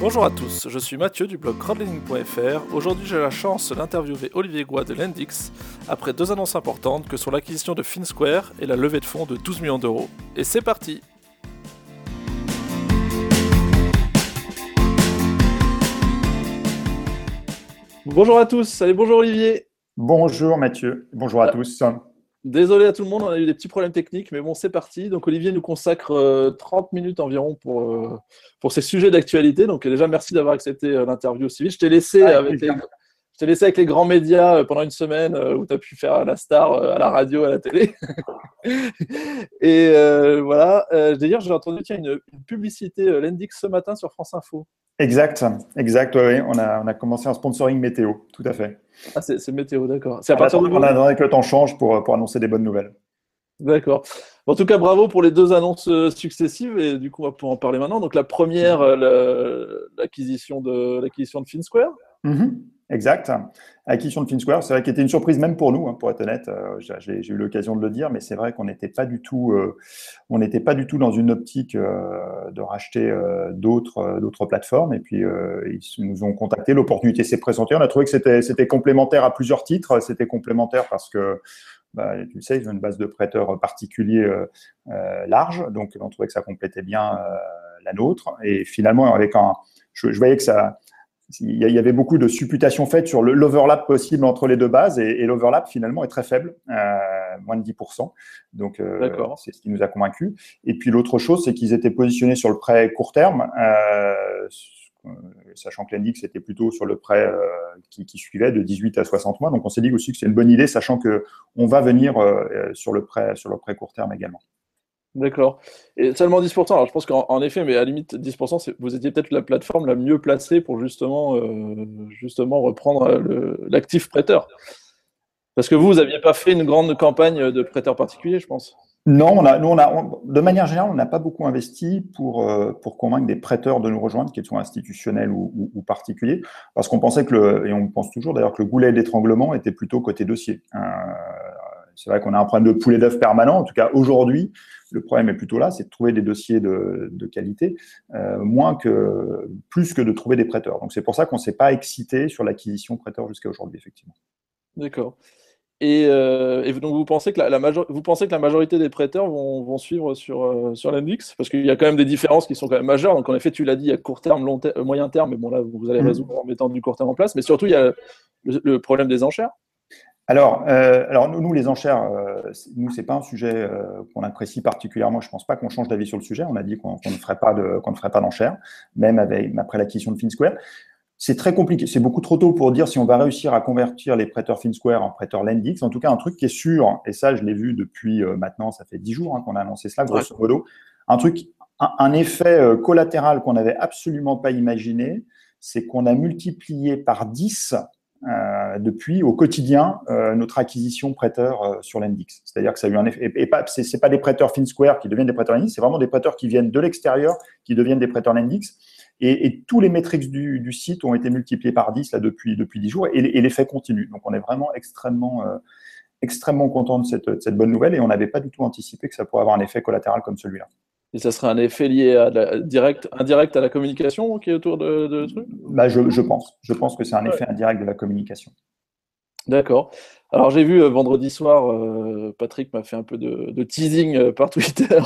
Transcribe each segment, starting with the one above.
Bonjour à tous, je suis Mathieu du blog crowdlending.fr. Aujourd'hui, j'ai la chance d'interviewer Olivier Goua de Lendix après deux annonces importantes que sont l'acquisition de FinSquare et la levée de fonds de 12 millions d'euros. Et c'est parti Bonjour à tous, allez bonjour Olivier Bonjour Mathieu, bonjour à tous. Désolé à tout le monde, on a eu des petits problèmes techniques, mais bon, c'est parti. Donc Olivier nous consacre 30 euh, minutes environ pour, euh, pour ces sujets d'actualité. Donc déjà, merci d'avoir accepté euh, l'interview aussi vite. Je t'ai laissé, avec les, laissé avec les grands médias pendant une semaine où tu as pu faire la star à la radio, à la télé. Et voilà, d'ailleurs, j'ai entendu qu'il y a une, une publicité Lendix ce matin sur France Info. Exact, exact. On a, on a commencé un sponsoring météo, tout à fait. Ah, c'est météo, d'accord. C'est à partir de On a que le temps change pour, pour annoncer des bonnes nouvelles. D'accord. En tout cas, bravo pour les deux annonces euh, successives et du coup, on va pouvoir en parler maintenant. Donc, la première, euh, l'acquisition de l'acquisition de FinSquare. Mm-hmm. Exact. Acquisition de FinSquare, c'est vrai qu'elle était une surprise même pour nous, hein, pour être honnête. Euh, j'ai eu l'occasion de le dire, mais c'est vrai qu'on n'était pas du tout, euh, on n'était pas du tout dans une optique euh, de racheter d'autres plateformes. Et puis ils nous ont contacté, l'opportunité s'est présentée. On a trouvé que c'était complémentaire à plusieurs titres. C'était complémentaire parce que bah, tu le sais, ils ont une base de prêteurs particuliers large, donc on trouvait que ça complétait bien la nôtre. Et finalement, avec un, je voyais que ça il y avait beaucoup de supputations faites sur l'overlap possible entre les deux bases et, l'overlap finalement est très faible, euh, moins de 10%. Donc euh, c'est ce qui nous a convaincus. Et puis l'autre chose, c'est qu'ils étaient positionnés sur le prêt court terme, euh, sachant que l'Indic c'était plutôt sur le prêt qui, suivait de 18 à 60 mois. Donc on s'est dit aussi que c'est une bonne idée, sachant que on va venir sur le prêt sur le prêt court terme également. D'accord. Et seulement 10%. Alors, je pense qu'en effet, mais à la limite, 10%, vous étiez peut-être la plateforme la mieux placée pour justement, euh, justement reprendre euh, l'actif prêteur. Parce que vous, vous n'aviez pas fait une grande campagne de prêteurs particuliers, je pense. Non, on a, nous, on a, de manière générale, on n'a pas beaucoup investi pour, euh, pour convaincre des prêteurs de nous rejoindre, qu'ils soient institutionnels ou, particuliers, parce qu'on pensait que, le, et on pense toujours d'ailleurs, que le goulet d'étranglement était plutôt côté dossier. C'est vrai qu'on a un problème de poulet d'œuf permanent. En tout cas, aujourd'hui, le problème est plutôt là, c'est de trouver des dossiers de, qualité, euh, moins que, plus que de trouver des prêteurs. Donc c'est pour ça qu'on ne s'est pas excité sur l'acquisition prêteur jusqu'à aujourd'hui, effectivement. D'accord. Et, euh, donc vous pensez, que la, vous pensez que la majorité des prêteurs vont, suivre sur, euh, sur l'index Parce qu'il y a quand même des différences qui sont quand même majeures. Donc en effet, tu l'as dit, il y a court terme, long terme, moyen terme, mais bon là, vous allez mmh. résoudre en mettant du court terme en place. Mais surtout, il y a le problème des enchères. Alors, euh, alors nous, les enchères, euh, nous, c'est pas un sujet euh, qu'on apprécie particulièrement. Je pense pas qu'on change d'avis sur le sujet. On a dit qu'on ne ferait pas de, qu'on ne ferait pas d'enchères, même avec, après l'acquisition de FinSquare. C'est très compliqué. C'est beaucoup trop tôt pour dire si on va réussir à convertir les prêteurs FinSquare en prêteurs Lendix. En tout cas, un truc qui est sûr, et ça, je l'ai vu depuis maintenant, ça fait dix jours hein, qu'on a annoncé cela, grosso modo. Un truc, un, un effet collatéral qu'on n'avait absolument pas imaginé, c'est qu'on a multiplié par 10 euh, depuis au quotidien euh, notre acquisition prêteur euh, sur l'Index. C'est-à-dire que ça a eu un effet. Et, pas, c'est, pas des prêteurs FinSquare qui deviennent des prêteurs Lendix, c'est vraiment des prêteurs qui viennent de l'extérieur, qui deviennent des prêteurs Lendix. Et, et tous les métriques du, site ont été multipliés par 10 là, depuis, depuis 10 jours et, et l'effet continue. Donc on est vraiment extrêmement, extrêmement content de cette, de cette bonne nouvelle et on n'avait pas du tout anticipé que ça pourrait avoir un effet collatéral comme celui-là. Et ça serait un effet lié à direct, indirect à la communication qui est autour de, de truc? Bah je, je, pense. Je pense que c'est un effet indirect de la communication. D'accord. Alors j'ai vu euh, vendredi soir, euh, Patrick m'a fait un peu de, teasing euh, par Twitter.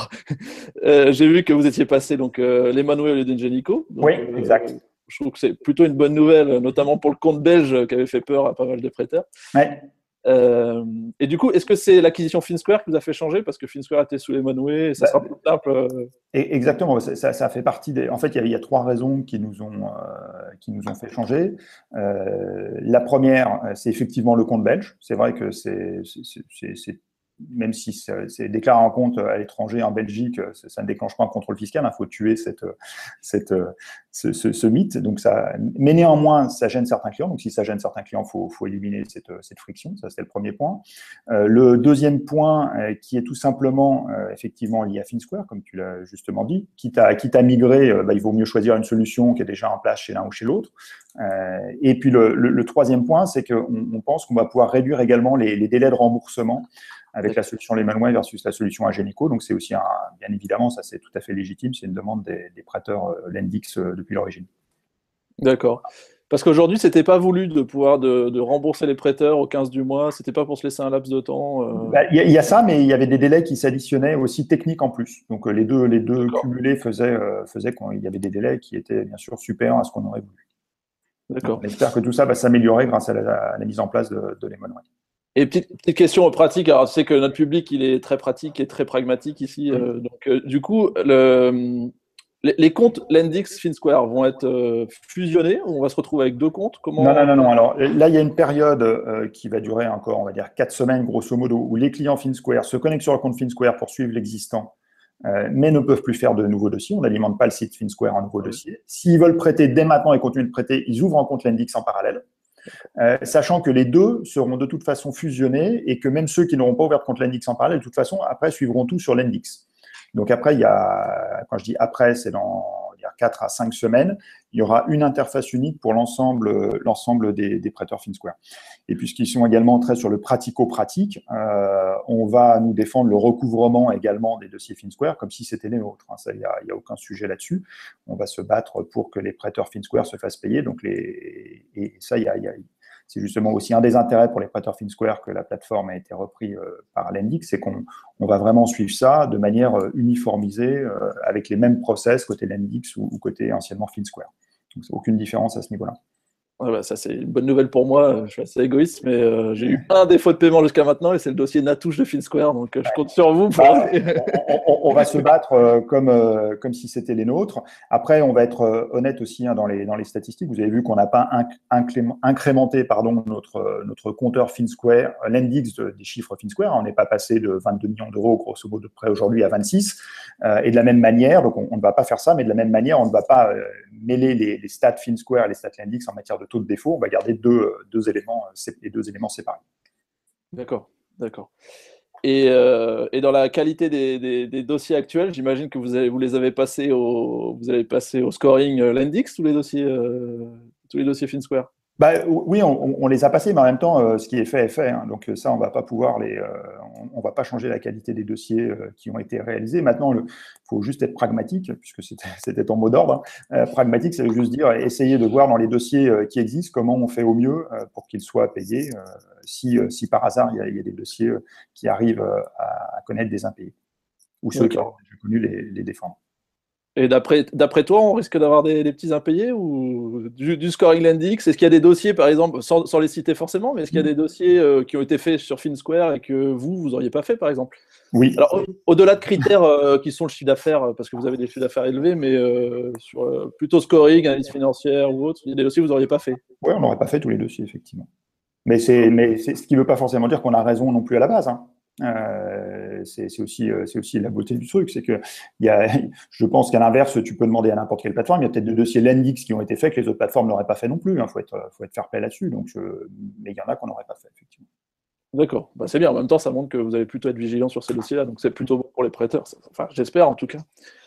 j'ai vu que vous étiez passé donc l'Emmanuel et D'Engenico. Oui, exact. je trouve que c'est plutôt une bonne nouvelle, notamment pour le compte belge qui avait fait peur à pas mal de prêteurs. Ouais. Euh, et du coup, est-ce que c'est l'acquisition FinSquare qui vous a fait changer parce que FinSquare était sous les Monway et ça sera bah, plus simple euh Exactement, ça, ça, fait partie des. En fait, il y, a, trois raisons qui nous ont, euh, qui nous ont fait changer. la première, c'est effectivement le compte belge. C'est vrai que c'est même si c'est déclaré en compte à l'étranger en Belgique, ça ne déclenche pas un contrôle fiscal. Il faut tuer ce, mythe. Donc ça, mais néanmoins, ça gêne certains clients. Donc si ça gêne certains clients, il faut, éliminer cette, friction. Ça, c'est le premier point. Euh, le deuxième point, euh, qui est tout simplement euh, effectivement lié à FinSquare, comme tu l'as justement dit, quitte à, migrer, bah, il vaut mieux choisir une solution qui est déjà en place chez l'un ou chez l'autre. et puis le, troisième point, c'est qu'on on pense qu'on va pouvoir réduire également les délais de remboursement avec la solution Lehman versus la solution Agenico. Donc c'est aussi un, bien évidemment, ça c'est tout à fait légitime, c'est une demande des, prêteurs Lendix depuis l'origine. D'accord. Parce qu'aujourd'hui, c'était pas voulu de pouvoir de, rembourser les prêteurs au 15 du mois. C'était pas pour se laisser un laps de temps. Euh. Bah, il y, a ça, mais il y avait des délais qui s'additionnaient aussi techniques en plus. Donc les deux, les deux cumulés faisaient, faisaient qu'il y avait des délais qui étaient bien sûr supérieurs à ce qu'on aurait voulu. D'accord. On espère que tout ça va s'améliorer grâce à la, mise en place de, de et petite, question pratique, alors je sais que notre public il est très pratique et très pragmatique ici. Euh, donc euh, du coup, le, les, comptes Lendix FinSquare vont être euh, fusionnés? Ou on va se retrouver avec deux comptes? Comment... Non, non, non, non. Alors là, il y a une période qui va durer encore, on va dire, quatre semaines grosso modo, où les clients FinSquare se connectent sur le compte FinSquare pour suivre l'existant, mais ne peuvent plus faire de nouveaux dossiers. On n'alimente pas le site FinSquare en nouveaux dossiers. S'ils veulent prêter dès maintenant et continuer de prêter, ils ouvrent un compte Lendix en parallèle. Euh, sachant que les deux seront de toute façon fusionnés et que même ceux qui n'auront pas ouvert compte Lendix en parallèle, de toute façon, après, suivront tout sur Lendix. Donc après, il y a, quand je dis après, c'est dans 4 à 5 semaines, il y aura une interface unique pour l'ensemble des, prêteurs FinSquare. Et puisqu'ils sont également très sur le pratico-pratique, euh, on va nous défendre le recouvrement également des dossiers FinSquare comme si c'était les nôtres. Hein. Il n'y a, aucun sujet là-dessus. On va se battre pour que les prêteurs FinSquare se fassent payer. Donc les, et ça, il y a, c'est justement aussi un des intérêts pour les prêteurs FinSquare que la plateforme a été reprise euh, par Lendix, c'est qu'on va vraiment suivre ça de manière euh, uniformisée euh, avec les mêmes process côté Lendix ou, ou côté anciennement FinSquare. Donc, aucune différence à ce niveau-là. Bah, ça, c'est une bonne nouvelle pour moi. Je suis assez égoïste, mais euh, j'ai eu un défaut de paiement jusqu'à maintenant et c'est le dossier Natouche de FinSquare. Donc, euh, je compte sur vous. Bah, on, va se battre euh, comme, comme si c'était les nôtres. Après, on va être honnête aussi hein, dans, les, dans les statistiques. Vous avez vu qu'on n'a pas incrémenté pardon, notre, notre compteur FinSquare, l'index des chiffres FinSquare. On n'est pas passé de 22 millions d'euros, grosso modo, de près aujourd'hui à 26. et de la même manière, donc on ne va pas faire ça, mais de la même manière, on ne va pas mêler les, les stats FinSquare et les stats Lendix en matière de taux de défaut, on va garder deux, deux éléments, les deux éléments séparés. D'accord, d'accord. Et, euh, dans la qualité des, dossiers actuels, j'imagine que vous, avez, vous les avez passés au, vous avez passé au scoring euh, Lendix, tous les dossiers, euh, tous les dossiers FinSquare? Bah, oui, on, les a passés, mais en même temps, euh, ce qui est fait est fait. Hein. donc ça, on va pas pouvoir les, euh, on, va pas changer la qualité des dossiers euh, qui ont été réalisés. Maintenant, il faut juste être pragmatique, puisque c'était ton mot d'ordre. Hein. pragmatique, ça veut juste dire essayer de voir dans les dossiers qui existent comment on fait au mieux pour qu'ils soient payés. si, si par hasard il y, a, des dossiers qui arrivent à, connaître des impayés, ou ceux qui ont connu les, les défendre. Et d'après toi, on risque d'avoir des, petits impayés ou du, scoring Lendix Est-ce qu'il y a des dossiers, par exemple, sans, les citer forcément, mais est-ce qu'il y a des dossiers euh, qui ont été faits sur FinSquare et que vous, vous n'auriez pas fait, par exemple? Oui. Alors, au-delà de critères euh, qui sont le chiffre d'affaires, parce que vous avez des chiffres d'affaires élevés, mais euh, sur plutôt scoring, analyse financière ou autre, il y a des dossiers que vous n'auriez pas fait Oui, on n'aurait pas fait tous les dossiers, effectivement. Mais c'est ce qui ne veut pas forcément dire qu'on a raison non plus à la base. Hein. Euh, c'est aussi, euh, aussi la beauté du truc. C'est que y a, je pense qu'à l'inverse, tu peux demander à n'importe quelle plateforme. Il y a peut-être des dossiers Lendix qui ont été faits que les autres plateformes n'auraient pas fait non plus. Il hein. faut, être, faut être fair play là-dessus. Donc, mais il y en a qu'on n'aurait pas fait, effectivement. D'accord. Bah, c'est bien. En même temps, ça montre que vous allez plutôt être vigilant sur ces dossiers-là. Donc, c'est plutôt bon pour les prêteurs. Enfin, j'espère en tout cas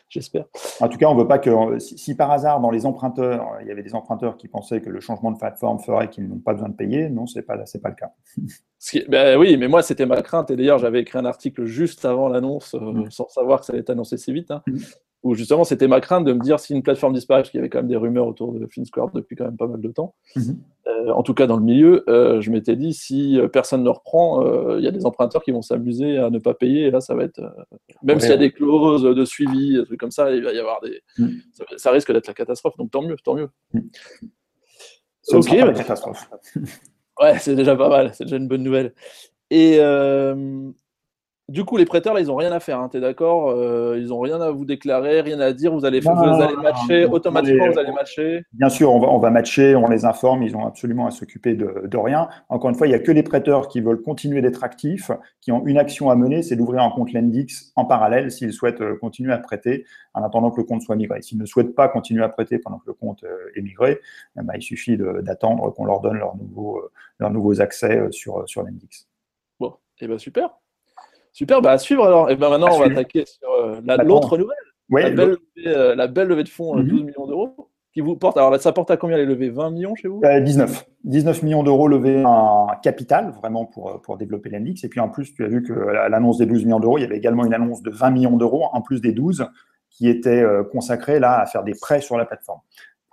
j'espère. En tout cas, on ne veut pas que, si, par hasard, dans les emprunteurs, il y avait des emprunteurs qui pensaient que le changement de plateforme ferait qu'ils n'ont pas besoin de payer, non, ce n'est pas, pas le cas. ben oui, mais moi, c'était ma crainte. Et d'ailleurs, j'avais écrit un article juste avant l'annonce, euh, mm. sans savoir que ça allait être annoncé si vite. Hein. Mm où justement c'était ma crainte de me dire si une plateforme disparaît, parce qu'il y avait quand même des rumeurs autour de FinSquare depuis quand même pas mal de temps, mhm. euh, en tout cas dans le milieu, euh, je m'étais dit si personne ne reprend, il y a des emprunteurs qui vont s'amuser à ne pas payer, et là ça va être, même s'il y a des clauses de suivi, des trucs comme ça, il va y avoir des, mhm. ça, risque d'être la catastrophe, donc tant mieux, tant mieux. Mhm. Ok, la catastrophe. ouais, c'est déjà pas mal, c'est déjà une bonne nouvelle. Et du coup, les prêteurs, là, ils n'ont rien à faire, hein, tu es d'accord euh, Ils n'ont rien à vous déclarer, rien à dire, vous allez, vous allez matcher, automatiquement, vous allez matcher Bien sûr, on va, on va matcher, on les informe, ils ont absolument à s'occuper de, de, rien. Encore une fois, il n'y a que les prêteurs qui veulent continuer d'être actifs, qui ont une action à mener, c'est d'ouvrir un compte Lendix en parallèle s'ils souhaitent euh, continuer à prêter en attendant que le compte soit migré. S'ils ne souhaitent pas continuer à prêter pendant que le compte euh, est migré, eh ben, il suffit d'attendre qu'on leur donne leurs nouveaux, leurs nouveaux accès sur, sur Lendix. Bon, et eh ben super. Super, bah à suivre alors. Et ben maintenant, on va attaquer sur euh, l'autre nouvelle. la, belle levée, euh, la, belle levée, de fonds, 12 euh, mhm. millions d'euros, qui vous porte. Alors, ça porte à combien les levées? 20 millions chez vous? 19. 19 millions d'euros levés en capital, vraiment pour, pour développer l'Endix. Et puis en plus, tu as vu que l'annonce des 12 millions d'euros, il y avait également une annonce de 20 millions d'euros, en plus des 12, qui était consacrée là à faire des prêts sur la plateforme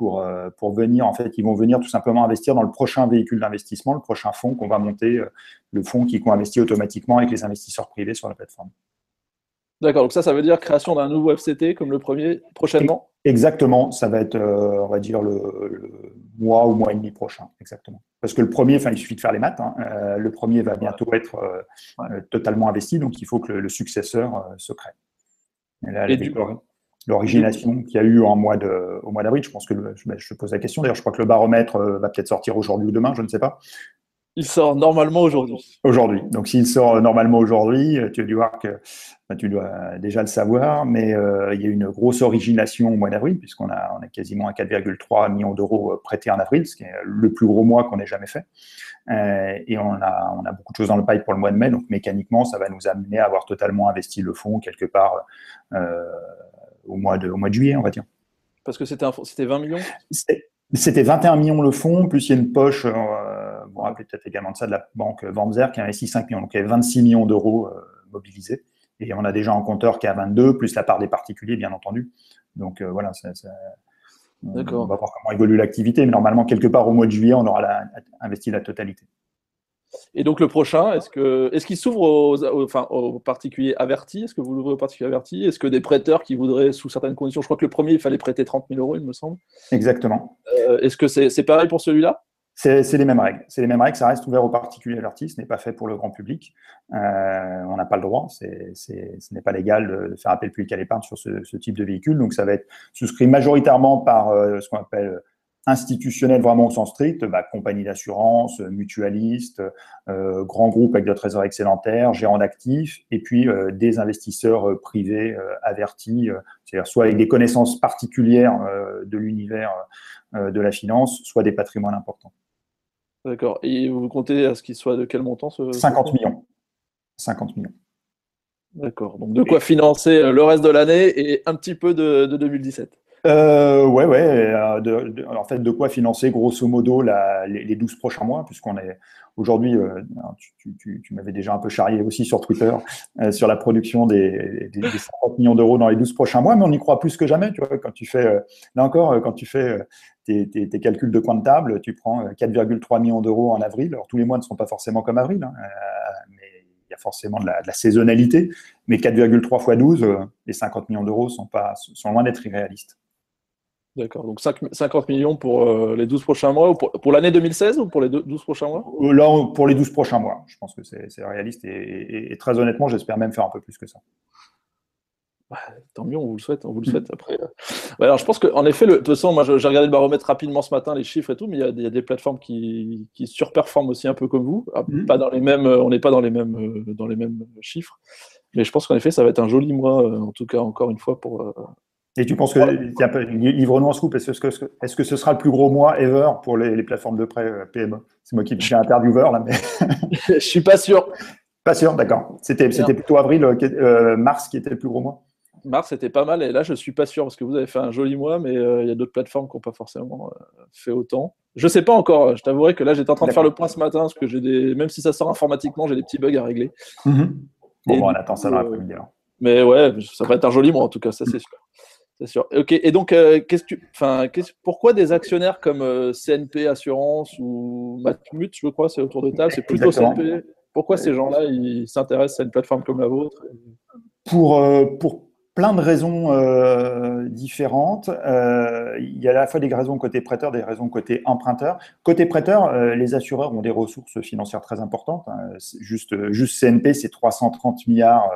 pour, pour venir, en fait, ils vont venir tout simplement investir dans le prochain véhicule d'investissement, le prochain fonds qu'on va monter, le fonds qui co-investit automatiquement avec les investisseurs privés sur la plateforme. D'accord, donc ça, ça veut dire création d'un nouveau FCT comme le premier prochainement? Exactement, ça va être, euh, on va dire, le, mois ou mois et demi prochain, exactement. Parce que le premier, enfin, il suffit de faire les maths, hein, euh, le premier va bientôt être euh, totalement investi, donc il faut que le, successeur se crée. Et là, l'origination qu'il y a eu en mois de, au mois d'avril, je pense que je, je pose la question, d'ailleurs, je crois que le baromètre va peut-être sortir aujourd'hui ou demain, je ne sais pas. Il sort normalement aujourd'hui. Aujourd'hui. Donc, s'il sort normalement aujourd'hui, tu as dû voir que bah, tu dois déjà le savoir, mais euh, il y a eu une grosse origination au mois d'avril, puisqu'on a, on a quasiment à 4,3 millions d'euros euh, prêtés en avril, ce qui est le plus gros mois qu'on ait jamais fait. Euh, et on a, on a beaucoup de choses dans le pipe pour le mois de mai, donc mécaniquement, ça va nous amener à avoir totalement investi le fonds quelque part au, mois de, au mois de juillet, on va dire. Parce que c'était, c'était 20 millions? C'était 21 millions le fonds, plus il y a une poche, euh, vous vous rappelez peut-être également de ça, de la banque Wamser qui a investi 5 millions. Donc il y avait 26 millions d'euros euh, mobilisés. Et on a déjà un compteur qui est à 22, plus la part des particuliers, bien entendu. Donc euh, voilà, ça, on va voir comment évolue l'activité. Mais normalement, quelque part au mois de juillet, on aura investi la totalité. Et donc le prochain, est-ce que est-ce qu'il s'ouvre aux, enfin, aux particuliers avertis? Est-ce que vous l'ouvrez aux particuliers avertis? Est-ce que des prêteurs qui voudraient, sous certaines conditions, je crois que le premier, il fallait prêter 30 000 euros, il me semble. Exactement. Euh, est-ce que c'est pareil pour celui-là? C'est les mêmes règles. C'est les mêmes règles. Ça reste ouvert aux particuliers avertis. Ce n'est pas fait pour le grand public. Euh, on n'a pas le droit. c'est ce n'est pas légal de, faire appel public à l'épargne sur ce, type de véhicule. Donc, ça va être souscrit majoritairement par euh, ce qu'on appelle institutionnel vraiment au sens strict, bah, compagnie d'assurance, mutualiste, euh, grands groupes avec de trésors excédentaires, gérants d'actifs, et puis euh, des investisseurs euh, privés euh, avertis, c'est-à-dire soit avec des connaissances particulières de l'univers de la finance, soit des patrimoines importants. D'accord. Et vous comptez à ce qu'il soit de quel montant ce 50 millions. 50 millions. D'accord. Donc de quoi financer le reste de l'année et un petit peu de, de 2017 euh, ouais, ouais. Euh, en fait, de quoi financer grosso modo les, 12 prochains mois, puisqu'on est aujourd'hui, euh, tu, m'avais déjà un peu charrié aussi sur Twitter euh, sur la production des, 50 millions d'euros dans les 12 prochains mois, mais on y croit plus que jamais. Tu vois, quand tu fais, là encore, quand tu fais tes, calculs de coin de table, tu prends 4,3 millions d'euros en avril. Alors tous les mois ne sont pas forcément comme avril, hein, mais il y a forcément de la, de la saisonnalité. Mais 4,3 fois 12, les 50 millions d'euros sont, pas, sont loin d'être irréalistes. D'accord. Donc 50 millions pour euh, les 12 prochains mois, ou pour, l'année 2016 ou pour les 12 prochains mois? Euh, Là, pour les 12 prochains mois. Je pense que c'est réaliste et, très honnêtement, j'espère même faire un peu plus que ça. tant mieux, on vous le souhaite. On vous le souhaite après. Euh. alors, je pense qu'en effet, de toute façon, moi, j'ai regardé le baromètre rapidement ce matin, les chiffres et tout, mais il y a, des plateformes qui, surperforment aussi un peu comme vous. Ah. Pas dans les mêmes, on n'est pas dans les mêmes, dans les mêmes chiffres. Mais je pense qu'en effet, ça va être un joli mois, en tout cas, encore une fois, pour, et tu penses que livre-nous en scoop, est-ce que, est que, ce sera le plus gros mois ever pour les, plateformes de prêt euh, PME C'est moi qui suis intervieweur là, mais. Je suis pas sûr. Pas sûr, d'accord. C'était plutôt avril, euh, euh, mars qui était le plus gros mois Mars, c'était pas mal. Et là, je suis pas sûr parce que vous avez fait un joli mois, mais il y a d'autres plateformes qui n'ont pas forcément fait autant. Je sais pas encore. Je t'avouerai que là, j'étais en train de faire le point ce matin parce que j'ai des, même si ça sort informatiquement, j'ai des petits bugs à régler. Mm-hmm. Bon, bon, on attend ça dans l'après-midi Mais ouais, ça va être un joli mois en tout cas, ça c'est sûr. C'est sûr. Ok. Et donc, euh, qu'est-ce que, enfin, pourquoi des actionnaires comme euh, CNP Assurance ou Matmut, je crois, c'est autour de table, c'est plutôt CNP. Pourquoi ces gens-là, ils s'intéressent à une plateforme comme la vôtre? Pour euh, pour plein de raisons différentes. il y a à la fois des raisons côté prêteur, des raisons côté emprunteur. Côté prêteur, les assureurs ont des ressources financières très importantes. Hein. Juste, juste CNP, c'est 330 milliards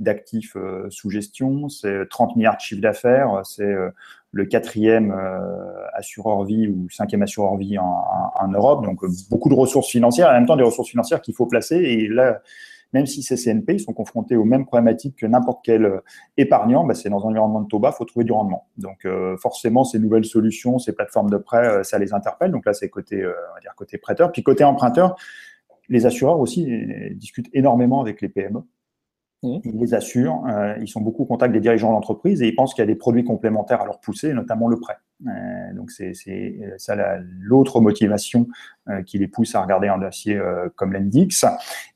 d'actifs euh, sous gestion, c'est 30 milliards de chiffre d'affaires, c'est euh, le quatrième euh, assureur vie ou cinquième assureur vie en, Europe. Donc, beaucoup de ressources financières, et en même temps des ressources financières qu'il faut placer. Et là, même si c'est CNP, ils sont confrontés aux mêmes problématiques que n'importe quel épargnant. Bah, c'est dans un environnement de taux bas, il faut trouver du rendement. Donc, forcément, ces nouvelles solutions, ces plateformes de prêt, ça les interpelle. Donc là, c'est côté, dire côté prêteur. Puis côté emprunteur, les assureurs aussi discutent énormément avec les PME. Mmh. Ils les assurent, euh, ils sont beaucoup au contact des dirigeants d'entreprise et ils pensent qu'il y a des produits complémentaires à leur pousser, notamment le prêt. Euh, donc c'est euh, ça l'autre motivation qui les pousse à regarder un dossier comme l'Endix.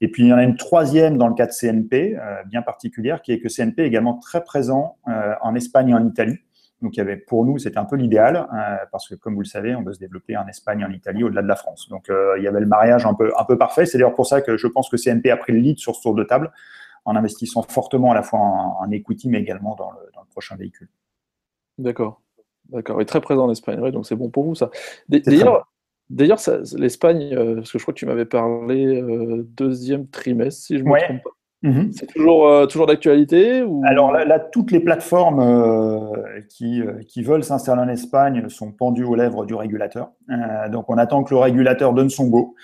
Et puis il y en a une troisième dans le cas de CNP, bien particulière, qui est que CNP est également très présent en Espagne et en Italie. Donc, il y avait, pour nous, c'était un peu l'idéal, parce que, comme vous le savez, on veut se développer en Espagne, en Italie, au-delà de la France. Donc, il y avait le mariage un peu, un peu parfait. C'est d'ailleurs pour ça que je pense que CNP a pris le lead sur ce tour de table, en investissant fortement à la fois en, equity, mais également dans le, prochain véhicule. D'accord. D'accord. Et très présent en Espagne, donc c'est bon pour vous, ça. D'ailleurs, D'ailleurs, l'Espagne, euh, parce que je crois que tu m'avais parlé euh, deuxième trimestre, si je ne me trompe pas. Mhm. C'est toujours, euh, toujours d'actualité ou... Alors là, toutes les plateformes qui, qui, veulent s'installer en Espagne sont pendues aux lèvres du régulateur. donc on attend que le régulateur donne son go.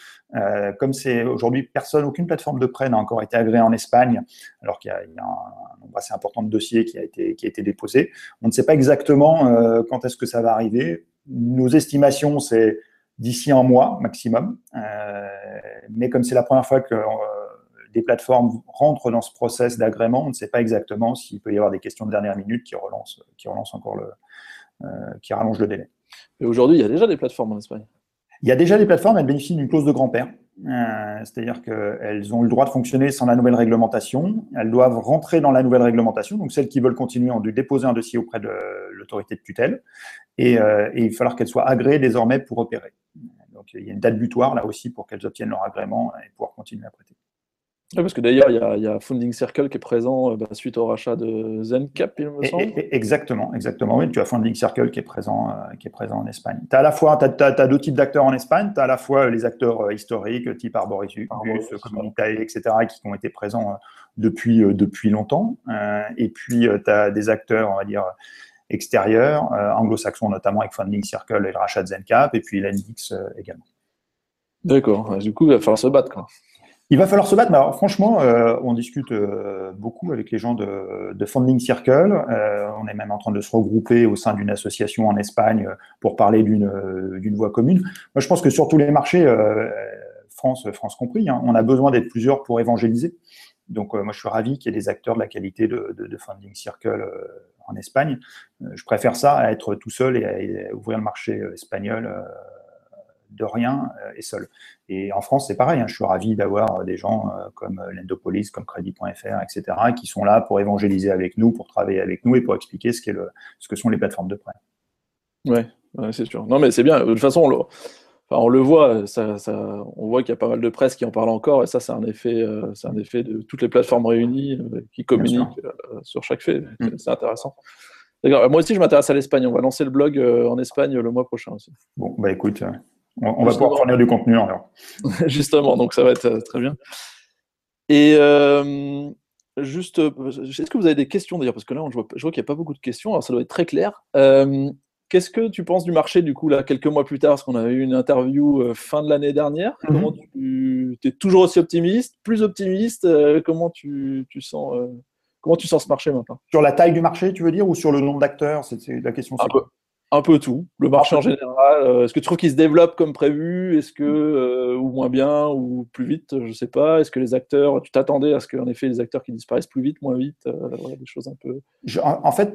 comme c'est aujourd'hui personne, aucune plateforme de prêt n'a encore été agréée en Espagne, alors qu'il y, y, a un nombre assez important de dossiers qui a été, qui a été déposé. On ne sait pas exactement quand est-ce que ça va arriver. Nos estimations, c'est d'ici un mois maximum. Euh, mais comme c'est la première fois que euh, des plateformes rentrent dans ce process d'agrément, on ne sait pas exactement s'il peut y avoir des questions de dernière minute qui relancent, qui relancent encore le, euh, qui rallongent le délai. Et aujourd'hui, il y a déjà des plateformes en Espagne. Il y a déjà des plateformes, elles bénéficient d'une clause de grand-père. C'est-à-dire qu'elles ont le droit de fonctionner sans la nouvelle réglementation. Elles doivent rentrer dans la nouvelle réglementation. Donc, celles qui veulent continuer ont dû déposer un dossier auprès de l'autorité de tutelle. Et, et il va falloir qu'elles soient agréées désormais pour opérer. Donc il y a une date butoir là aussi pour qu'elles obtiennent leur agrément et pouvoir continuer à prêter. Parce que d'ailleurs, il y, a Funding Circle qui est présent euh, bah, suite au rachat de ZenCap, il me semble. exactement, exactement. Oui, tu as Funding Circle qui est présent, euh, qui est présent en Espagne. Tu as à la fois, as, deux types d'acteurs en Espagne. Tu as à la fois les acteurs euh, historiques, type Arboritus Comunitae, etc., qui ont été présents depuis, depuis longtemps. et puis, tu as des acteurs, on va dire, extérieurs, euh, anglo-saxons notamment avec Funding Circle et le rachat de Zencap, et puis l'Endix également. D'accord. Du coup, il va falloir se battre. Quoi. Il va falloir se battre. Alors, franchement, euh, on discute beaucoup avec les gens de, Funding Circle. on est même en train de se regrouper au sein d'une association en Espagne pour parler d'une voie commune. Moi, je pense que sur tous les marchés, France, France compris, hein, on a besoin d'être plusieurs pour évangéliser. Donc, moi, je suis ravi qu'il y ait des acteurs de la qualité de, de Funding Circle en Espagne. Euh, je préfère ça à être tout seul et à, ouvrir le marché euh, espagnol euh, de rien et seul. Et en France, c'est pareil. Hein. je suis ravi d'avoir des gens comme l'Endopolis, comme Credit.fr, etc., qui sont là pour évangéliser avec nous, pour travailler avec nous et pour expliquer ce, le, ce que sont les plateformes de prêt. Oui, c'est sûr. Non, mais c'est bien. De toute façon, on le, on le voit, ça, on voit qu'il y a pas mal de presse qui en parle encore, et ça, c'est un effet, c'est un effet de toutes les plateformes réunies qui communiquent sur chaque fait. Mm. C'est intéressant. Moi aussi, je m'intéresse à l'Espagne. On va lancer le blog euh, en Espagne le mois prochain aussi. Bon, bah écoute, euh, on, va pouvoir fournir du contenu alors. Justement, donc ça va être euh, très bien. Et juste, est-ce que vous avez des questions d'ailleurs? Parce que là, je vois, je vois qu'il n'y a pas beaucoup de questions, alors ça doit être très clair. Qu'est-ce que tu penses du marché du coup là quelques mois plus tard? Parce qu'on a eu une interview fin de l'année dernière. Mhm. Comment tu es toujours aussi optimiste Plus optimiste Comment tu, tu sens Comment tu sens ce marché maintenant? Sur la taille du marché, tu veux dire, ou sur le nombre d'acteurs? C'est la question. Un peu, un peu tout. Le marché en général. Euh, est-ce que tu trouves qu'il se développe comme prévu? Est-ce que euh, ou moins bien ou plus vite? Je ne sais pas. Est-ce que les acteurs, tu t'attendais à ce qu'en effet les acteurs qui disparaissent plus vite, moins vite euh, Des choses un peu. en, fait,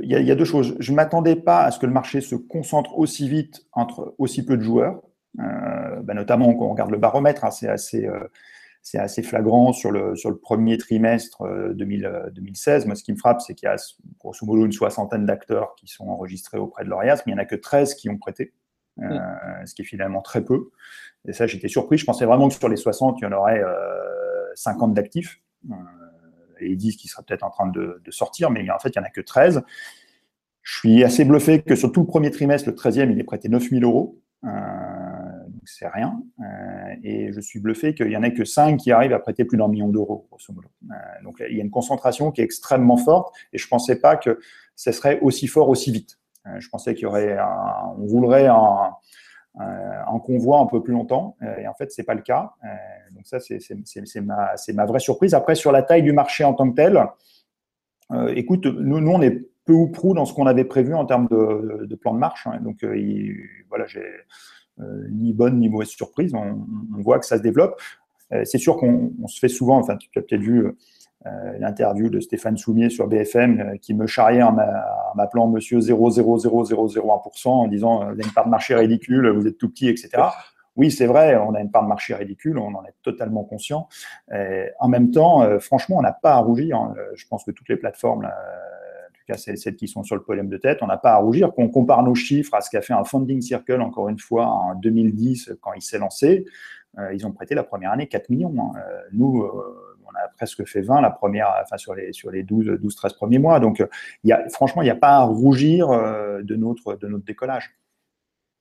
il y, a deux choses. Je ne m'attendais pas à ce que le marché se concentre aussi vite entre aussi peu de joueurs. Bah, notamment quand on regarde le baromètre, hein, c'est assez c'est assez flagrant sur le, sur le premier trimestre 2016. Euh, Moi, ce qui me frappe, c'est qu'il y a grosso modo une soixantaine d'acteurs qui sont enregistrés auprès de l'ORIAS, mais il n'y en a que 13 qui ont prêté, euh, mm. ce qui est finalement très peu. Et ça, j'étais surpris. Je pensais vraiment que sur les 60, il y en aurait 50 euh, d'actifs. et ils disent qu'ils seraient peut-être en train de, sortir, mais en fait, il n'y en a que 13. Je suis assez bluffé que sur tout le premier trimestre, le 13e, il est prêté 9000 euros c'est rien. Euh, et je suis bluffé qu'il n'y en ait que 5 qui arrivent à prêter plus d'un million d'euros, grosso modo. Euh, donc il y a une concentration qui est extrêmement forte et je ne pensais pas que ce serait aussi fort aussi vite. Euh, je pensais qu'il y aurait on roulerait en, convoi un peu plus longtemps. et en fait, ce n'est pas le cas. donc ça, c'est ma, ma, vraie surprise. Après, sur la taille du marché en tant que tel, écoute, nous, nous, on est peu ou prou dans ce qu'on avait prévu en termes de, plan de marche. Hein. donc voilà, j'ai euh, ni bonne ni mauvaise surprise. On, voit que ça se développe. Euh, c'est sûr qu'on se fait souvent, enfin, tu as peut-être vu euh, l'interview de Stéphane Soumier sur BFM qui me charriait en m'appelant monsieur 0,00001% en disant vous avez une part de marché ridicule, vous êtes tout petit, etc. Oui, c'est vrai, on a une part de marché ridicule, on en est totalement conscient. en même temps, franchement, on n'a pas à rougir. Hein. Je pense que toutes les plateformes cas celles, qui sont sur le podium de tête, on n'a pas à rougir. Qu'on compare nos chiffres à ce qu'a fait un funding circle, encore une fois, en 2010, quand il s'est lancé, ils ont prêté la première année 4 millions. Hein. nous, on a presque fait 20 la première, enfin sur les, sur les 12, 12 13 premiers mois. Donc, il y a, franchement, il n'y a pas à rougir de, notre, de notre décollage.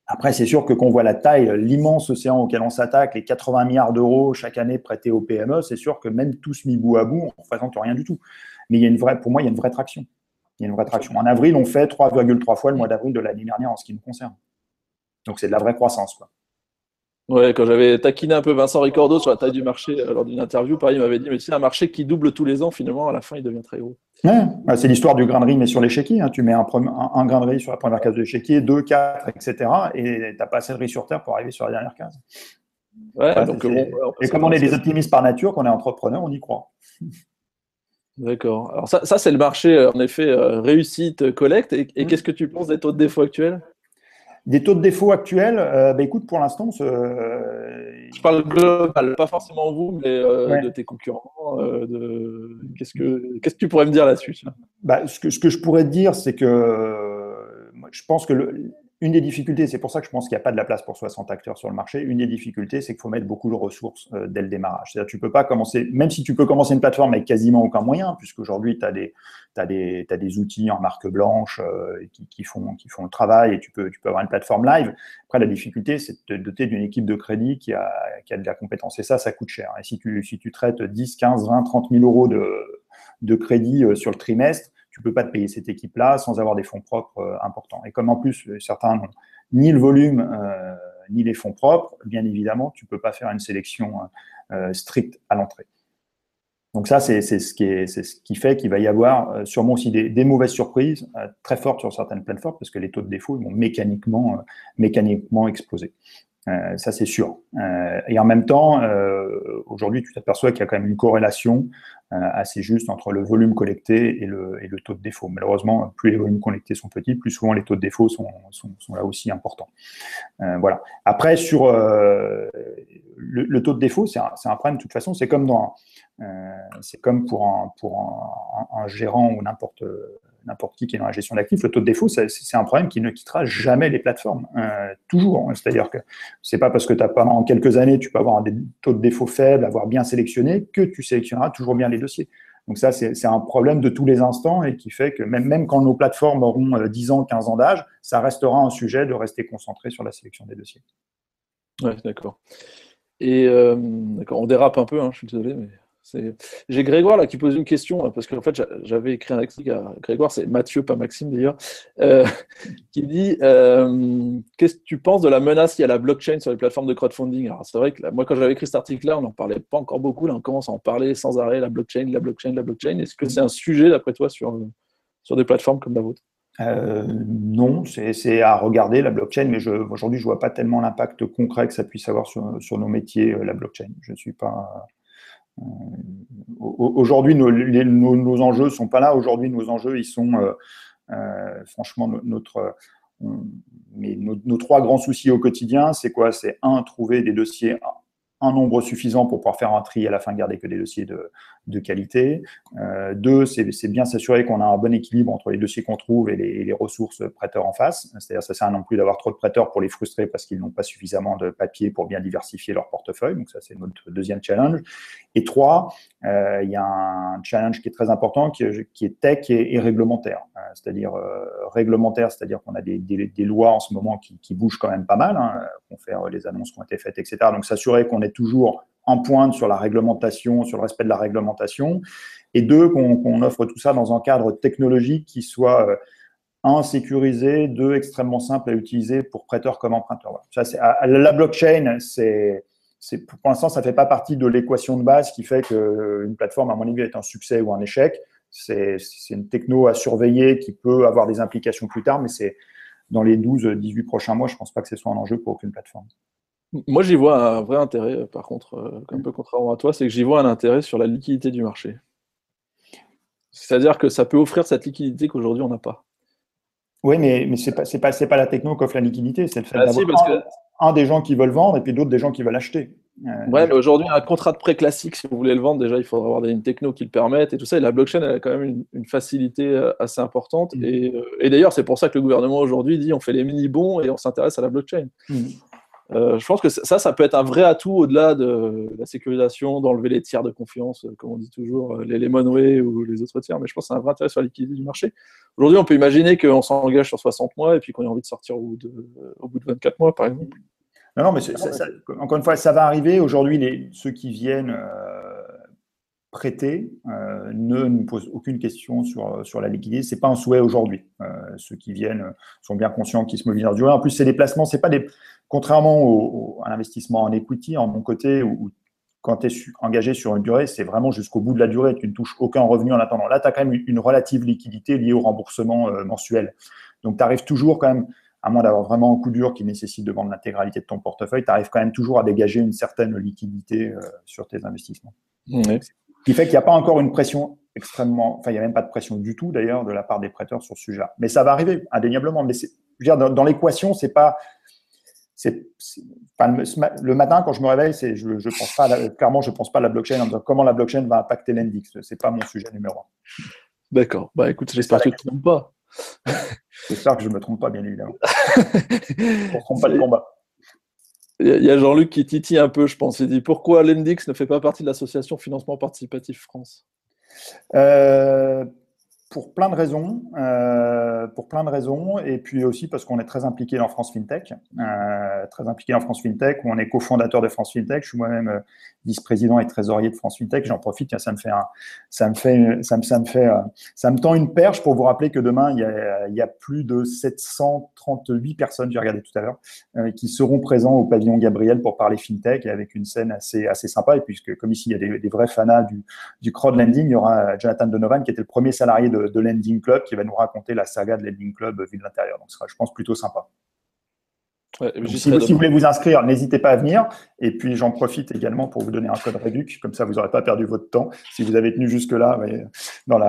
Après, c'est sûr que qu'on voit la taille, l'immense océan auquel on s'attaque, les 80 milliards d'euros chaque année prêtés aux PME, c'est sûr que même tous mis bout à bout, on ne représente rien du tout. Mais il y a une vraie, pour moi, il y a une vraie traction. Il y a une vraie traction. En avril, on fait 3,3 fois le mois d'avril de l'année dernière en ce qui nous concerne. Donc, c'est de la vraie croissance. Quoi. Ouais, quand j'avais taquiné un peu Vincent Ricordo sur la taille du marché euh, lors d'une interview, pareil, il m'avait dit, mais c'est un marché qui double tous les ans, finalement, à la fin, il devient très gros. Bah, c'est l'histoire du grain de riz, mais sur l'échiquier. Hein. Tu mets un, un, grain de riz sur la première case de l'échiquier, deux, quatre, etc. Et tu n'as pas assez de riz sur terre pour arriver sur la dernière case. Ouais, donc, et comme on est des optimistes par nature, qu'on est entrepreneur, on y croit. D'accord. Alors ça, ça c'est le marché, en effet, euh, réussite, collecte. Et, et mmh. qu'est-ce que tu penses des taux de défaut actuels? Des taux de défaut actuels, euh, bah, écoute, pour l'instant, je parle global, pas forcément vous, mais euh, de tes concurrents. Euh, de... Qu'est-ce que qu'est-ce que tu pourrais me dire là-dessus? Bah, ce que ce que je pourrais te dire, c'est que je pense que le, une des difficultés, c'est pour ça que je pense qu'il n'y a pas de la place pour 60 acteurs sur le marché. Une des difficultés, c'est qu'il faut mettre beaucoup de ressources euh, dès le démarrage. C'est-à-dire, tu peux pas commencer, même si tu peux commencer une plateforme avec quasiment aucun moyen, puisqu'aujourd'hui, tu as des, des, outils en marque blanche euh, qui, qui, font, qui font le travail et tu peux, tu peux avoir une plateforme live. Après, la difficulté, c'est de te doter d'une équipe de crédit qui a, qui a de la compétence. Et ça, ça coûte cher. Et si tu, si tu traites 10, 15, 20, 30 000 euros de, de crédit euh, sur le trimestre, tu peux pas te payer cette équipe-là sans avoir des fonds propres euh, importants. Et comme en plus, euh, certains n'ont ni le volume euh, ni les fonds propres, bien évidemment, tu peux pas faire une sélection stricte à l'entrée. Donc ça, c'est ce, qui fait qu'il va y avoir sûrement aussi des, mauvaises surprises très fortes sur certaines plateformes parce que les taux de défaut vont mécaniquement, mécaniquement exploser. Ça, c'est sûr. et en même temps, aujourd'hui, tu t'aperçois qu'il y a quand même une corrélation euh, assez juste entre le volume collecté et le, taux de défaut. Malheureusement, plus les volumes collectés sont petits, plus souvent les taux de défaut sont, là aussi importants. Euh, voilà. Après, sur euh, le, taux de défaut, c'est un, problème de toute façon. C'est comme dans, euh, pour un gérant ou n'importe n'importe qui qui est dans la gestion d'actifs, le taux de défaut, c'est un problème qui ne quittera jamais les plateformes. Euh, toujours. C'est-à-dire que c'est pas parce que tu as pendant quelques années, tu peux avoir des taux de défaut faibles, avoir bien sélectionné, que tu sélectionneras toujours bien les dossiers. Donc ça, c'est un problème de tous les instants et qui fait que même, même quand nos plateformes auront 10 euh, ans, 15 ans d'âge, ça restera un sujet de rester concentré sur la sélection des dossiers. Oui, d'accord. Et euh, d'accord, on dérape un peu, hein, je suis désolé, mais j'ai Grégoire là qui pose une question, hein, parce qu'en fait j'avais écrit un article à Grégoire, c'est Mathieu, pas Maxime d'ailleurs, euh, qui dit euh, Qu'est-ce que tu penses de la menace qu'il y a la blockchain sur les plateformes de crowdfunding? Alors c'est vrai que moi quand j'avais écrit cet article-là, on n'en parlait pas encore beaucoup, là on commence à en parler sans arrêt, la blockchain, la blockchain, la blockchain. Est-ce que c'est un sujet d'après toi sur, sur des plateformes comme la vôtre? Euh, non, c'est à regarder la blockchain, mais aujourd'hui, je ne vois pas tellement l'impact concret que ça puisse avoir sur, sur nos métiers, la blockchain. Je ne suis pas, aujourd'hui, nos, nos, enjeux ne sont pas là. Aujourd'hui, nos enjeux, ils sont euh, euh, franchement notre, mais nos, trois grands soucis au quotidien, c'est quoi? C'est un, trouver des dossiers un nombre suffisant pour pouvoir faire un tri à la fin garder que des dossiers de, de qualité. Euh, deux, c'est bien s'assurer qu'on a un bon équilibre entre les dossiers qu'on trouve et les, ressources prêteurs en face. C'est-à-dire, ça sert non plus d'avoir trop de prêteurs pour les frustrer parce qu'ils n'ont pas suffisamment de papier pour bien diversifier leur portefeuille. Donc ça, c'est notre deuxième challenge. Et trois, euh, il y a un challenge qui est très important, qui, qui est tech et, réglementaire. Euh, c'est-à-dire réglementaire, c'est-à-dire qu'on a des, des, lois en ce moment qui, qui bougent quand même pas mal. Hein, on fait les annonces qui ont été faites, etc. Donc s'assurer qu'on toujours en pointe sur la réglementation, sur le respect de la réglementation, et deux, qu'on offre tout ça dans un cadre technologique qui soit, euh, un, sécurisé, deux, extrêmement simple à utiliser pour prêteurs comme emprunteurs. Ça, la blockchain, c'est pour l'instant, ça ne fait pas partie de l'équation de base qui fait qu'une plateforme, à mon avis, est un succès ou un échec. C'est une techno à surveiller qui peut avoir des implications plus tard, mais c'est dans les 12-18 prochains mois, je ne pense pas que ce soit un enjeu pour aucune plateforme. Moi, j'y vois un vrai intérêt, par contre, euh, un peu contrairement à toi, c'est que j'y vois un intérêt sur la liquidité du marché. C'est-à-dire que ça peut offrir cette liquidité qu'aujourd'hui on n'a pas. Oui, mais, mais ce n'est pas, pas, la techno qui offre la liquidité, c'est le fait ah, d'avoir un, des gens qui veulent vendre et puis d'autres des gens qui veulent acheter. ouais, mais aujourd'hui, un contrat de prêt classique, si vous voulez le vendre, déjà, il faudra avoir une techno qui le permette et tout ça. Et la blockchain, elle a quand même une, facilité assez importante. Mm. Et, d'ailleurs, c'est pour ça que le gouvernement aujourd'hui dit on fait les mini-bons et on s'intéresse à la blockchain. Mm. Euh, je pense que ça, ça peut être un vrai atout au-delà de la sécurisation, d'enlever les tiers de confiance, euh, comme on dit toujours, euh, les Lemonway ou les autres tiers, mais je pense que c'est un vrai intérêt sur la liquidité du marché. Aujourd'hui, on peut imaginer qu'on s'engage sur 60 mois et puis qu'on ait envie de sortir au bout de, au bout de 24 mois, par exemple. Non, non, mais encore une fois, ça va arriver. Aujourd'hui, ceux qui viennent prêter ne nous posent aucune question sur, sur la liquidité. Ce n'est pas un souhait aujourd'hui. ceux qui viennent sont bien conscients qu'ils se mobilisent en durée. En plus, ces déplacements, c'est pas des Contrairement à l'investissement en equity, en mon côté, où, quand tu es engagé sur une durée, c'est vraiment jusqu'au bout de la durée, tu ne touches aucun revenu en attendant. Là, tu as quand même une relative liquidité liée au remboursement euh, mensuel. Donc, tu arrives toujours quand même, à moins d'avoir vraiment un coup dur qui nécessite de vendre l'intégralité de ton portefeuille, tu arrives quand même toujours à dégager une certaine liquidité euh, sur tes investissements. Ce qui fait qu'il n'y a pas encore une pression extrêmement, enfin, il n'y a même pas de pression du tout d'ailleurs de la part des prêteurs sur ce sujet-là. Mais ça va arriver, indéniablement. Mais je veux dire, dans, dans l'équation, c'est pas c'est le matin quand je me réveille, c'est je, je pense pas clairement je pense pas à la blockchain en disant comment la blockchain va impacter l'index. C'est pas mon sujet numéro un. D'accord. Bah écoute, j'espère que tu ne te trompes pas. J'espère que je ne me trompe pas, bien évidemment. on ne trompe pas le combat. Il y a Jean-Luc qui titille un peu, je pense. Il dit pourquoi l'Index ne fait pas partie de l'association Financement Participatif France? Euh, pour plein de raisons, euh, pour plein de raisons, et puis aussi parce qu'on est très impliqué dans France FinTech, euh, très impliqué dans France FinTech, où on est cofondateur de France FinTech. Je suis moi-même euh, vice-président et trésorier de France FinTech. J'en profite, ça me fait, ça me fait, ça me, ça me fait, ça me tend une perche pour vous rappeler que demain il y a, plus de 738 personnes, j'ai regardé tout à l'heure, qui seront présents au pavillon Gabriel pour parler FinTech et avec une scène assez, assez sympa. Et puisque comme ici il y a des, des vrais fanas du, du crowdlending, il y aura Jonathan Donovan qui était le premier salarié de de, Lending Club qui va nous raconter la saga de Lending Club vu de l'intérieur. Donc, ce sera, je pense, plutôt sympa. si, vous, voulez vous inscrire, n'hésitez pas à venir. Et puis, j'en profite également pour vous donner un code réduc. Comme ça, vous n'aurez pas perdu votre temps. Si vous avez tenu jusque-là dans,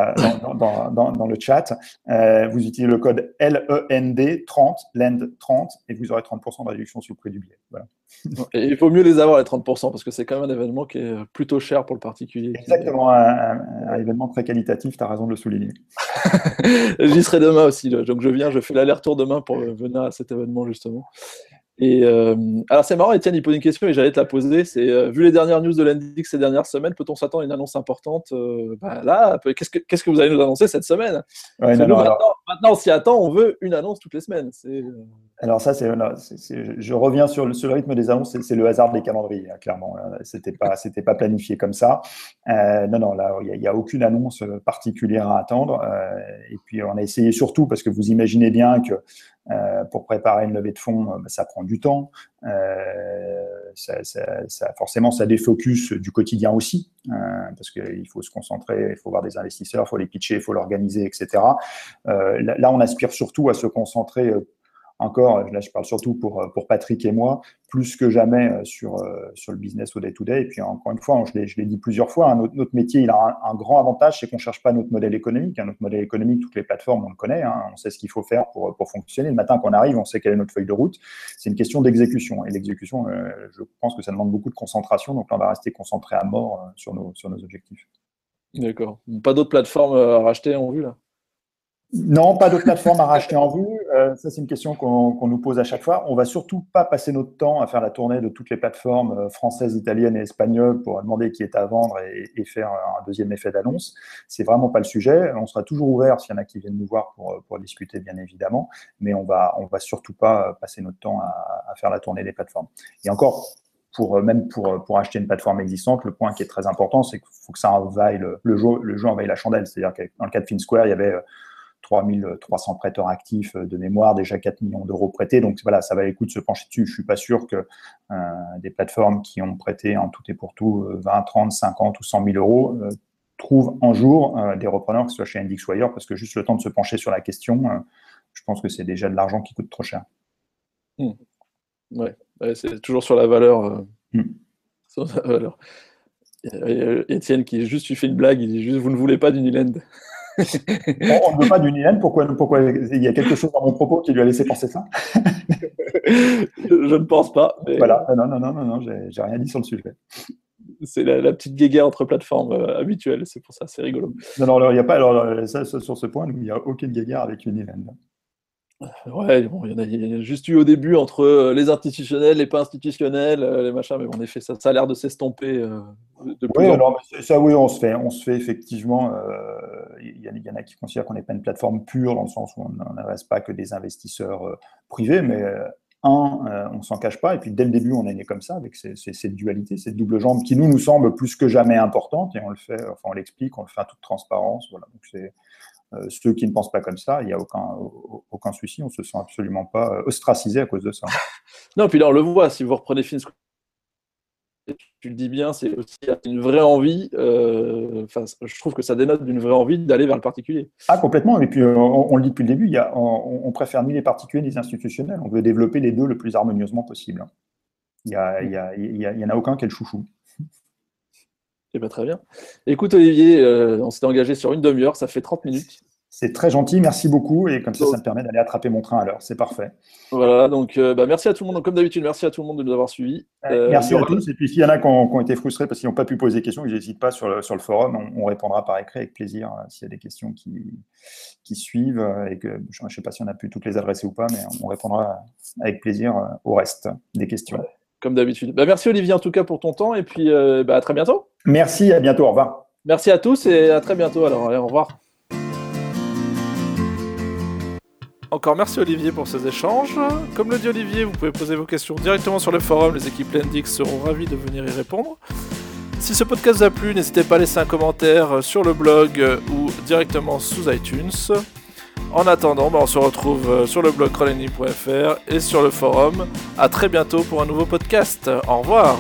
dans, le chat, euh, vous utilisez le code LEND30, LEND30, et vous aurez 30% de réduction sur le prix du billet. Voilà. Et il vaut mieux les avoir, les 30%, parce que c'est quand même un événement qui est plutôt cher pour le particulier. Exactement, un, événement très qualitatif, tu as raison de le souligner. J'y serai demain aussi, donc je viens, je fais l'aller-retour demain pour venir à cet événement justement. Et euh, alors c'est marrant, Étienne, il pose une question et j'allais te la poser. C'est euh, vu les dernières news de l'Index ces dernières semaines, peut-on s'attendre à une annonce importante euh, bah, Là, qu'est-ce que, qu'est-ce que vous allez nous annoncer cette semaine? Maintenant, maintenant, on s'y attend, on veut une annonce toutes les semaines. Alors ça, c'est, je reviens sur le, sur le, rythme des annonces, c'est, le hasard des calendriers, hein, clairement. C'était pas, c'était pas planifié comme ça. non, non, là, il n'y a, a, aucune annonce particulière à attendre. et puis on a essayé surtout parce que vous imaginez bien que euh, pour préparer une levée de fonds, euh, bah, ça prend du temps. Euh, ça, forcément, ça défocus du quotidien aussi, parce qu'il faut se concentrer, il faut voir des investisseurs, il faut les pitcher, il faut l'organiser, etc. là, on aspire surtout à se concentrer encore, là je parle surtout pour, pour Patrick et moi, plus que jamais euh, sur, euh, sur le business au day-to-day. Et puis encore une fois, je l'ai dit plusieurs fois, hein, notre, métier, il a un, grand avantage, c'est qu'on ne cherche pas notre modèle économique. Hein. Notre modèle économique, toutes les plateformes, on le connaît, hein. on sait ce qu'il faut faire pour, pour fonctionner. Le matin qu'on arrive, on sait quelle est notre feuille de route. C'est une question d'exécution. Et l'exécution, euh, je pense que ça demande beaucoup de concentration. Donc là, on va rester concentré à mort sur nos, sur nos objectifs. D'accord. Pas d'autres plateformes à racheter en vue là? Non, pas de plateforme à racheter en vue. Euh, ça, c'est une question qu'on nous pose à chaque fois. On va surtout pas passer notre temps à faire la tournée de toutes les plateformes euh, françaises, italiennes et espagnoles pour demander qui est à vendre et, faire un deuxième effet d'annonce. C'est vraiment pas le sujet. On sera toujours ouvert s'il y en a qui viennent nous voir pour, pour discuter, bien évidemment. Mais on va, va surtout pas passer notre temps à, faire la tournée des plateformes. Et encore, pour, même pour, pour acheter une plateforme existante, le point qui est très important, c'est qu'il faut que ça envaille le, jeu, le jeu la chandelle. C'est-à-dire que dans le cas de FinSquare, il y avait 3300 prêteurs actifs de mémoire, déjà 4 millions d'euros prêtés. Donc voilà, ça va coup de se pencher dessus. Je suis pas sûr que euh, des plateformes qui ont prêté en tout et pour tout 20, 30, 50 ou 100 000 euros euh, trouvent un jour euh, des repreneurs, que ce soit chez Index ou ailleurs, parce que juste le temps de se pencher sur la question, je pense que c'est déjà de l'argent qui coûte trop cher. Ouais, c'est toujours sur la valeur. Hmm. Sur la valeur. Étienne qui juste tu fais une blague, il dit juste vous ne voulez pas d'Uniland. On ne veut pas d'Unilen. Pourquoi, pourquoi Il y a quelque chose dans mon propos qui lui a laissé penser ça? Je ne pense pas. Voilà. Non, non, non, non, non, j'ai rien dit sur le sujet. C'est la, petite guéguerre entre plateformes euh, habituelles. C'est pour ça, c'est rigolo. Non, non, il n'y a pas. Alors, ça, sur ce point, il n'y a aucune guéguerre avec Unilen. Ouais, bon, il, y en a, juste eu au début entre euh, les institutionnels, les pas institutionnels, euh, les machins, mais en effet, ça, ça a l'air de s'estomper. Euh, oui, alors, ça, oui, on se fait, on se fait effectivement. Il y, en a qui considèrent qu'on n'est pas une plateforme pure, dans le sens où on n'adresse pas que des investisseurs privés, mais un, on s'en cache pas, et puis dès le début, on est né comme ça, avec cette dualité, cette double jambe qui nous, nous semble plus que jamais importante, et on le fait, enfin, on l'explique, on le fait en toute transparence. Voilà, donc c'est euh, ceux qui ne pensent pas comme ça, il n'y a aucun, aucun souci, on ne se sent absolument pas euh, ostracisé à cause de ça. non, puis là on le voit, si vous reprenez Fins tu le dis bien, c'est aussi une vraie envie. Euh, je trouve que ça dénote d'une vraie envie d'aller vers le particulier. Ah, complètement. Et puis, on, le dit depuis le début, il y a, on, préfère ni les particuliers ni les institutionnels. On veut développer les deux le plus harmonieusement possible. Il n'y a, il y a, en a aucun qui est le chouchou. Eh ben, très bien. Écoute, Olivier, euh, on s'est engagé sur une demi-heure, ça fait 30 minutes. C'est très gentil, merci beaucoup. Et comme ça, ça me permet d'aller attraper mon train à l'heure. C'est parfait. Voilà, donc euh, bah, merci à tout le monde. comme d'habitude, merci à tout le monde de nous avoir suivis. Euh, merci à tous. Et puis, s'il y en a qui ont, été frustrés parce qu'ils n'ont pas pu poser des questions, ils n'hésitent pas sur le, sur le forum. On, répondra par écrit avec plaisir s'il y a des questions qui, qui suivent. Et que, je ne sais pas si on a pu toutes les adresser ou pas, mais on répondra avec plaisir au reste des questions comme d'habitude. Bah, merci Olivier en tout cas pour ton temps et puis euh, bah, à très bientôt. Merci, à bientôt, au revoir. Merci à tous et à très bientôt alors, allez, au revoir. Encore merci Olivier pour ces échanges. Comme le dit Olivier, vous pouvez poser vos questions directement sur le forum, les équipes Lendix seront ravis de venir y répondre. Si ce podcast vous a plu, n'hésitez pas à laisser un commentaire sur le blog ou directement sous iTunes. En attendant, bah, on se retrouve euh, sur le blog crawlenny.fr et sur le forum. A très bientôt pour un nouveau podcast. Au revoir